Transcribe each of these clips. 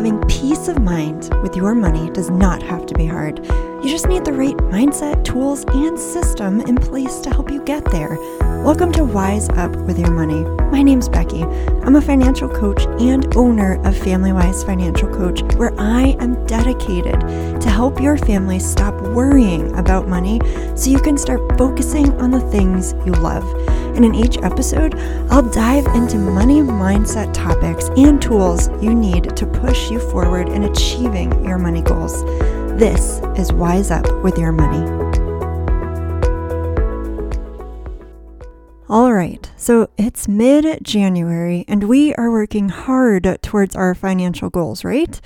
Having peace of mind with your money does not have to be hard. You just need the right mindset, tools, and system in place to help you get there. Welcome to Wise Up with Your Money. My name's Becky. I'm a financial coach and owner of Family Wise Financial Coach, where I am dedicated to help your family stop worrying about money so you can start focusing on the things you love. And in each episode, I'll dive into money mindset topics and tools you need to push you forward in achieving your money goals. This is Wise Up with Your Money. All right, so it's mid January and we are working hard towards our financial goals, right?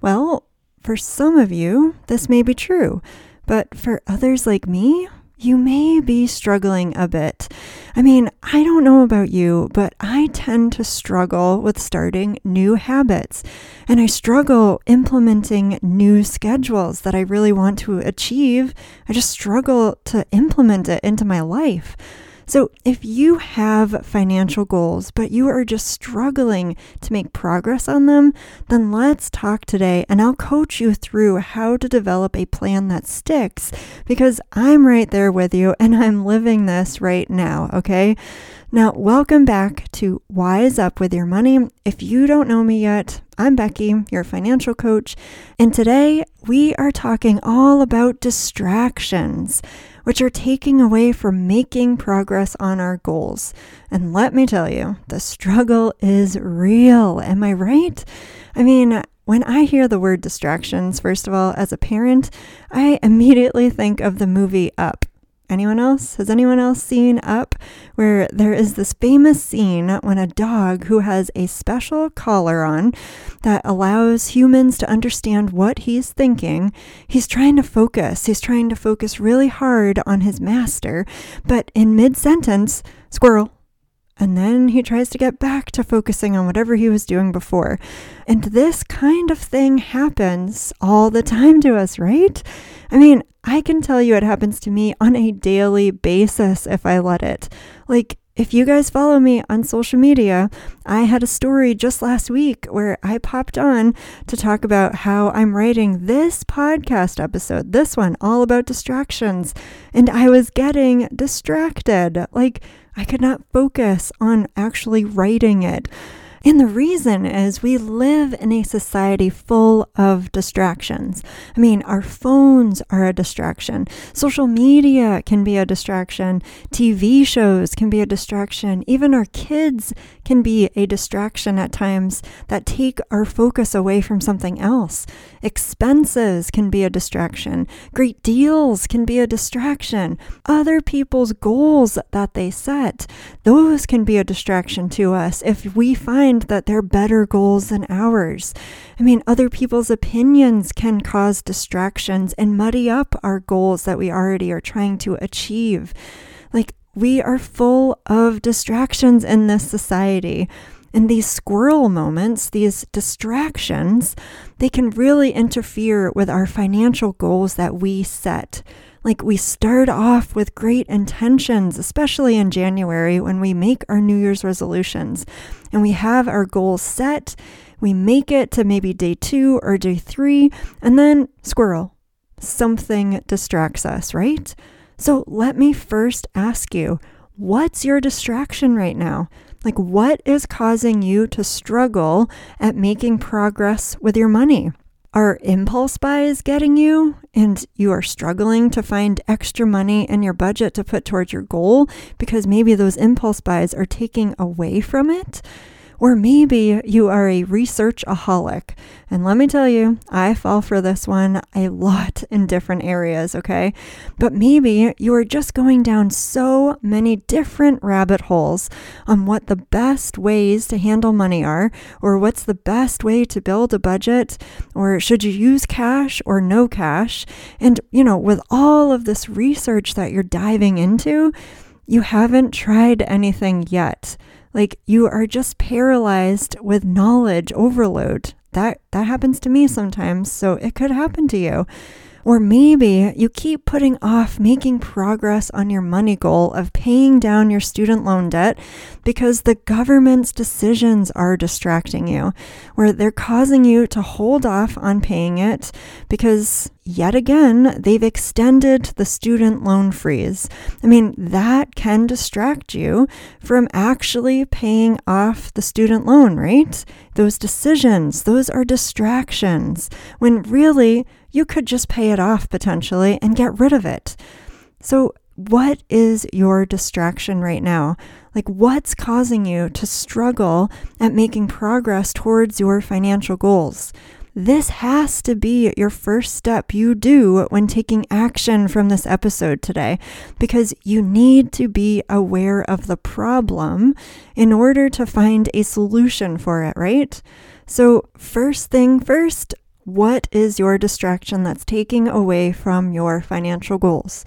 Well, for some of you, this may be true, but for others like me, you may be struggling a bit. I mean, I don't know about you, but I tend to struggle with starting new habits. And I struggle implementing new schedules that I really want to achieve. I just struggle to implement it into my life. So, if you have financial goals, but you are just struggling to make progress on them, then let's talk today and I'll coach you through how to develop a plan that sticks because I'm right there with you and I'm living this right now, okay? Now, welcome back to Wise Up with Your Money. If you don't know me yet, I'm Becky, your financial coach, and today we are talking all about distractions which are taking away from making progress on our goals. And let me tell you, the struggle is real. Am I right? I mean, when I hear the word distractions, first of all, as a parent, I immediately think of the movie Up. Anyone else? Has anyone else seen Up? Where there is this famous scene when a dog who has a special collar on that allows humans to understand what he's thinking, he's trying to focus. He's trying to focus really hard on his master, but in mid sentence, squirrel, and then he tries to get back to focusing on whatever he was doing before. And this kind of thing happens all the time to us, right? I mean, I can tell you it happens to me on a daily basis if I let it. Like, if you guys follow me on social media, I had a story just last week where I popped on to talk about how I'm writing this podcast episode, this one, all about distractions. And I was getting distracted. Like, I could not focus on actually writing it. And the reason is we live in a society full of distractions. I mean, our phones are a distraction. Social media can be a distraction. TV shows can be a distraction. Even our kids can be a distraction at times that take our focus away from something else. Expenses can be a distraction. Great deals can be a distraction. Other people's goals that they set, those can be a distraction to us if we find find that they're better goals than ours. I mean, other people's opinions can cause distractions and muddy up our goals that we already are trying to achieve. Like, we are full of distractions in this society. And these squirrel moments, these distractions, they can really interfere with our financial goals that we set. Like we start off with great intentions, especially in January when we make our New Year's resolutions and we have our goals set. We make it to maybe day two or day three, and then squirrel, something distracts us, right? So let me first ask you what's your distraction right now? Like, what is causing you to struggle at making progress with your money? Are impulse buys getting you and you are struggling to find extra money in your budget to put towards your goal because maybe those impulse buys are taking away from it? Or maybe you are a researchaholic. And let me tell you, I fall for this one a lot in different areas, okay? But maybe you are just going down so many different rabbit holes on what the best ways to handle money are, or what's the best way to build a budget, or should you use cash or no cash? And, you know, with all of this research that you're diving into, you haven't tried anything yet. Like you are just paralyzed with knowledge overload. That that happens to me sometimes, so it could happen to you. Or maybe you keep putting off making progress on your money goal of paying down your student loan debt because the government's decisions are distracting you, where they're causing you to hold off on paying it because yet again, they've extended the student loan freeze. I mean, that can distract you from actually paying off the student loan, right? Those decisions, those are distractions, when really you could just pay it off potentially and get rid of it. So, what is your distraction right now? Like, what's causing you to struggle at making progress towards your financial goals? This has to be your first step you do when taking action from this episode today because you need to be aware of the problem in order to find a solution for it, right? So, first thing first, what is your distraction that's taking away from your financial goals?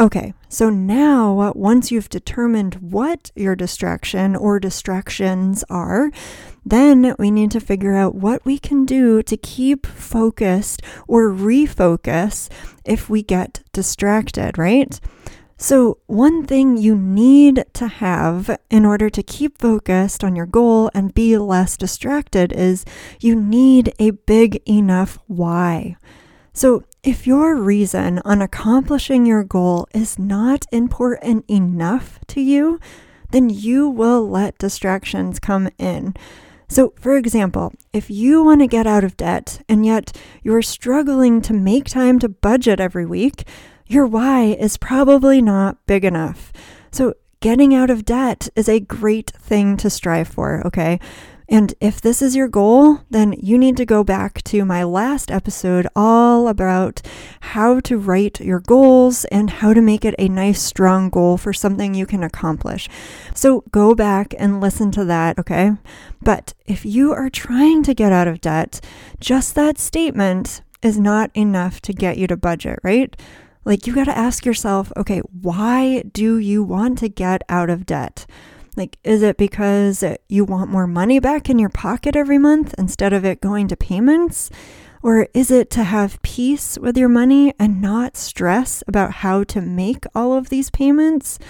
Okay, so now once you've determined what your distraction or distractions are, then we need to figure out what we can do to keep focused or refocus if we get distracted, right? So, one thing you need to have in order to keep focused on your goal and be less distracted is you need a big enough why. So, if your reason on accomplishing your goal is not important enough to you, then you will let distractions come in. So, for example, if you want to get out of debt and yet you're struggling to make time to budget every week, your why is probably not big enough. So, getting out of debt is a great thing to strive for, okay? And if this is your goal, then you need to go back to my last episode all about how to write your goals and how to make it a nice, strong goal for something you can accomplish. So go back and listen to that, okay? But if you are trying to get out of debt, just that statement is not enough to get you to budget, right? Like you got to ask yourself, okay, why do you want to get out of debt? Like, is it because you want more money back in your pocket every month instead of it going to payments? Or is it to have peace with your money and not stress about how to make all of these payments?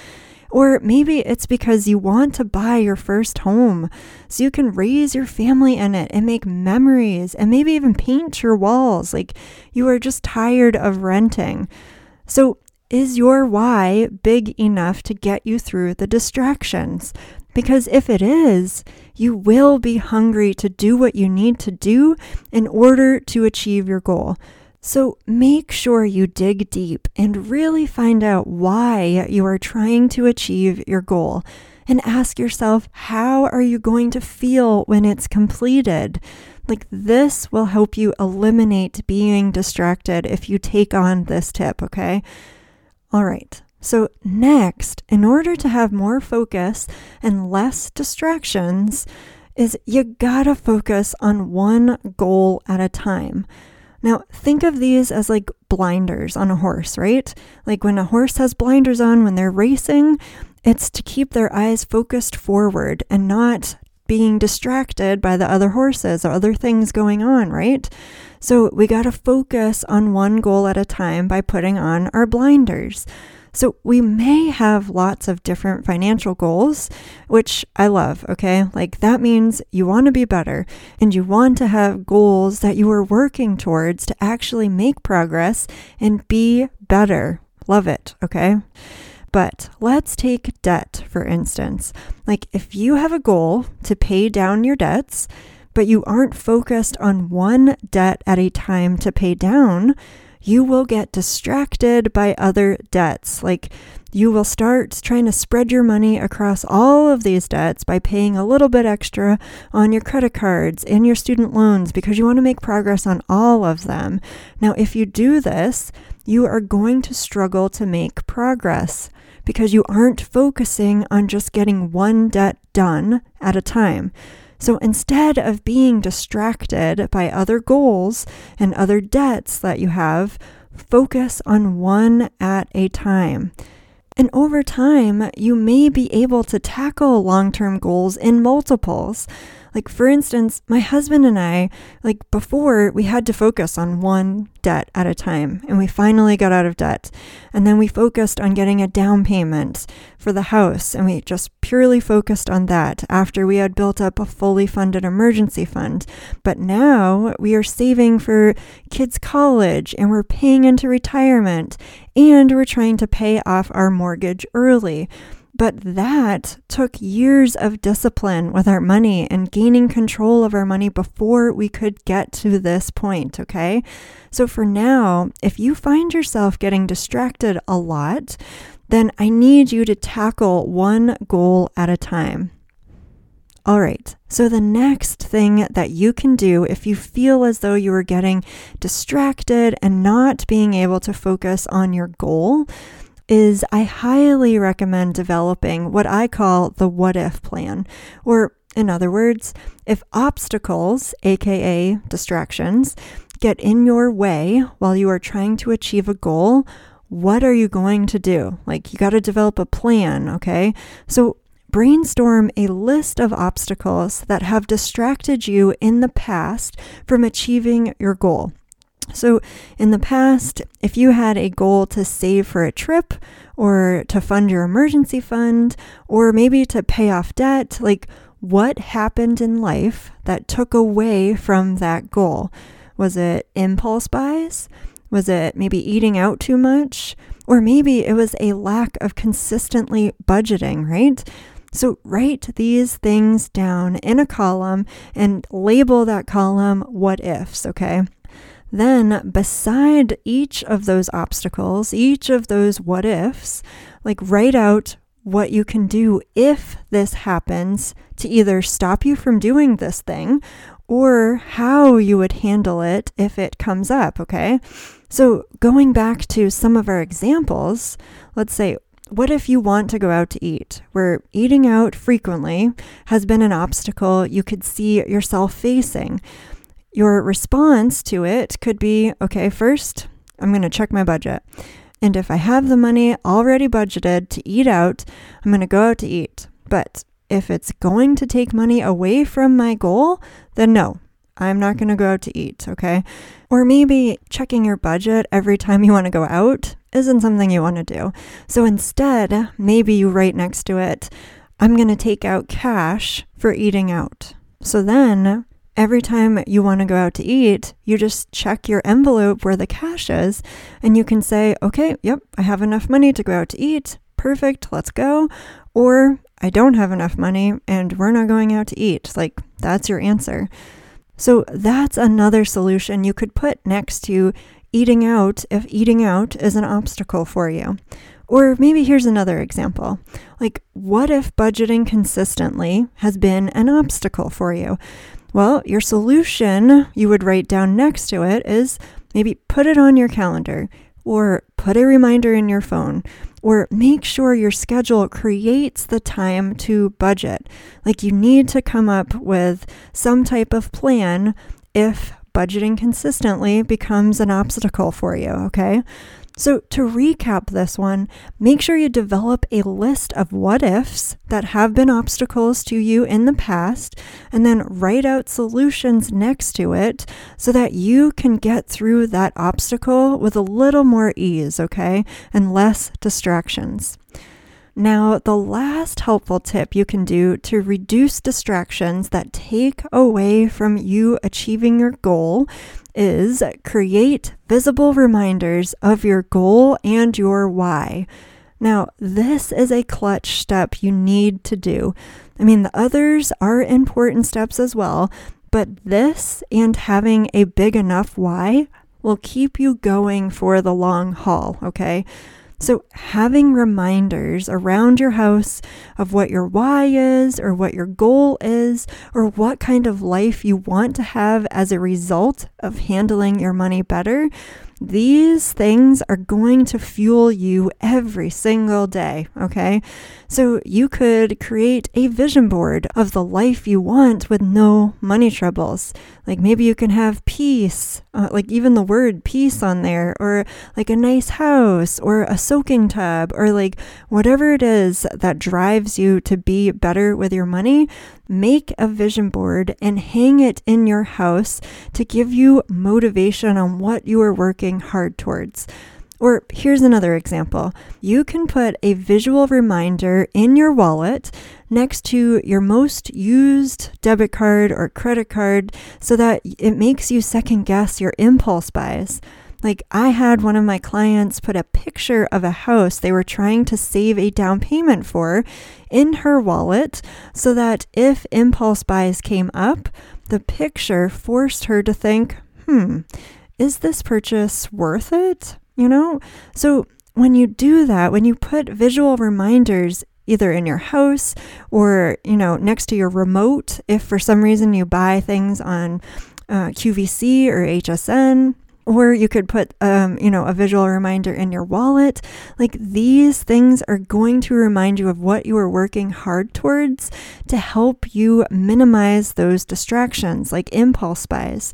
Or maybe it's because you want to buy your first home so you can raise your family in it and make memories and maybe even paint your walls. Like you are just tired of renting. So is your why big enough to get you through the distractions? Because if it is, you will be hungry to do what you need to do in order to achieve your goal. So make sure you dig deep and really find out why you are trying to achieve your goal. And ask yourself, how are you going to feel when it's completed? Like, this will help you eliminate being distracted if you take on this tip, okay? All right. So, next, in order to have more focus and less distractions, is you gotta focus on one goal at a time. Now, think of these as like blinders on a horse, right? Like when a horse has blinders on when they're racing, it's to keep their eyes focused forward and not being distracted by the other horses or other things going on, right? So we got to focus on one goal at a time by putting on our blinders. So we may have lots of different financial goals, which I love, okay? Like that means you want to be better and you want to have goals that you are working towards to actually make progress and be better. Love it, okay? But let's take debt, for instance. Like, if you have a goal to pay down your debts, but you aren't focused on one debt at a time to pay down, you will get distracted by other debts. Like, you will start trying to spread your money across all of these debts by paying a little bit extra on your credit cards and your student loans because you want to make progress on all of them. Now, if you do this, you are going to struggle to make progress because you aren't focusing on just getting one debt done at a time. So instead of being distracted by other goals and other debts that you have, focus on one at a time. And over time, you may be able to tackle long term goals in multiples. Like, for instance, my husband and I, like before, we had to focus on one debt at a time, and we finally got out of debt. And then we focused on getting a down payment for the house, and we just purely focused on that after we had built up a fully funded emergency fund. But now we are saving for kids' college, and we're paying into retirement, and we're trying to pay off our mortgage early. But that took years of discipline with our money and gaining control of our money before we could get to this point, okay? So for now, if you find yourself getting distracted a lot, then I need you to tackle one goal at a time. All right, so the next thing that you can do if you feel as though you are getting distracted and not being able to focus on your goal is I highly recommend developing what I call the what if plan. Or, in other words, if obstacles, aka distractions, get in your way while you are trying to achieve a goal, what are you going to do? Like, you got to develop a plan, okay? So, brainstorm a list of obstacles that have distracted you in the past from achieving your goal. So, in the past, if you had a goal to save for a trip or to fund your emergency fund or maybe to pay off debt, like what happened in life that took away from that goal? Was it impulse buys? Was it maybe eating out too much? Or maybe it was a lack of consistently budgeting, right? So write these things down in a column and label that column what ifs, okay? Then, beside each of those obstacles, each of those what ifs, like write out what you can do if this happens to either stop you from doing this thing or how you would handle it if it comes up, okay? So, going back to some of our examples, let's say, what if you want to go out to eat, where eating out frequently has been an obstacle you could see yourself facing? Your response to it could be okay, first, I'm going to check my budget. And if I have the money already budgeted to eat out, I'm going to go out to eat. But if it's going to take money away from my goal, then no, I'm not going to go out to eat, okay? Or maybe checking your budget every time you want to go out isn't something you want to do. So instead, maybe you write next to it, I'm going to take out cash for eating out. So then every time you want to go out to eat, you just check your envelope where the cash is and you can say, okay, yep, I have enough money to go out to eat. Perfect, let's go. Or I don't have enough money and we're not going out to eat. Like, that's your answer. So, that's another solution you could put next to eating out if eating out is an obstacle for you. Or maybe here's another example. Like, what if budgeting consistently has been an obstacle for you? Well, your solution you would write down next to it is maybe put it on your calendar or put a reminder in your phone or make sure your schedule creates the time to budget. Like you need to come up with some type of plan if budgeting consistently becomes an obstacle for you, okay? So, to recap this one, make sure you develop a list of what ifs that have been obstacles to you in the past, and then write out solutions next to it so that you can get through that obstacle with a little more ease, okay, and less distractions. Now, the last helpful tip you can do to reduce distractions that take away from you achieving your goal is create visible reminders of your goal and your why. Now, this is a clutch step you need to do. I mean, the others are important steps as well, but this and having a big enough why will keep you going for the long haul, okay? So, having reminders around your house of what your why is, or what your goal is, or what kind of life you want to have as a result of handling your money better These things are going to fuel you every single day, okay? So you could create a vision board of the life you want with no money troubles. Like maybe you can have peace, uh, like even the word peace on there, or like a nice house, or a soaking tub, or like whatever it is that drives you to be better with your money. Make a vision board and hang it in your house to give you motivation on what you are working hard towards. Or here's another example you can put a visual reminder in your wallet next to your most used debit card or credit card so that it makes you second guess your impulse buys. Like, I had one of my clients put a picture of a house they were trying to save a down payment for in her wallet so that if impulse buys came up, the picture forced her to think, hmm, is this purchase worth it? you know? So when you do that, when you put visual reminders either in your house or, you know, next to your remote, if for some reason you buy things on uh, QVC or HSN, or you could put um, you know a visual reminder in your wallet like these things are going to remind you of what you are working hard towards to help you minimize those distractions like impulse buys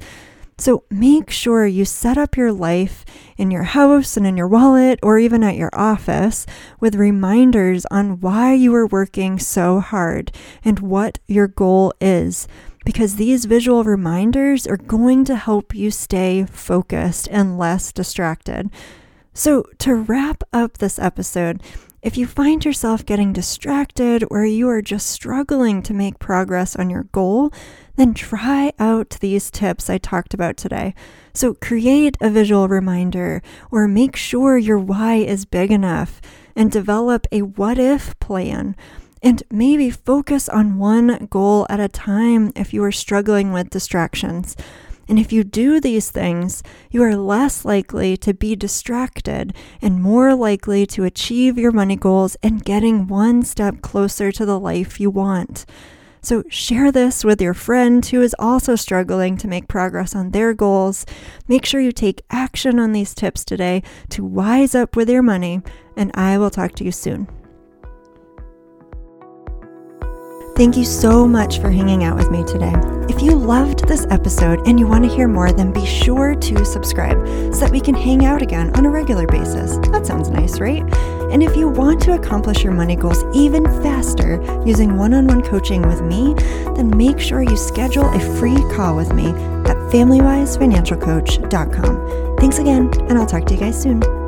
so make sure you set up your life in your house and in your wallet or even at your office with reminders on why you are working so hard and what your goal is. Because these visual reminders are going to help you stay focused and less distracted. So, to wrap up this episode, if you find yourself getting distracted or you are just struggling to make progress on your goal, then try out these tips I talked about today. So, create a visual reminder or make sure your why is big enough and develop a what if plan. And maybe focus on one goal at a time if you are struggling with distractions. And if you do these things, you are less likely to be distracted and more likely to achieve your money goals and getting one step closer to the life you want. So, share this with your friend who is also struggling to make progress on their goals. Make sure you take action on these tips today to wise up with your money, and I will talk to you soon. Thank you so much for hanging out with me today. If you loved this episode and you want to hear more, then be sure to subscribe so that we can hang out again on a regular basis. That sounds nice, right? And if you want to accomplish your money goals even faster using one on one coaching with me, then make sure you schedule a free call with me at FamilyWiseFinancialCoach.com. Thanks again, and I'll talk to you guys soon.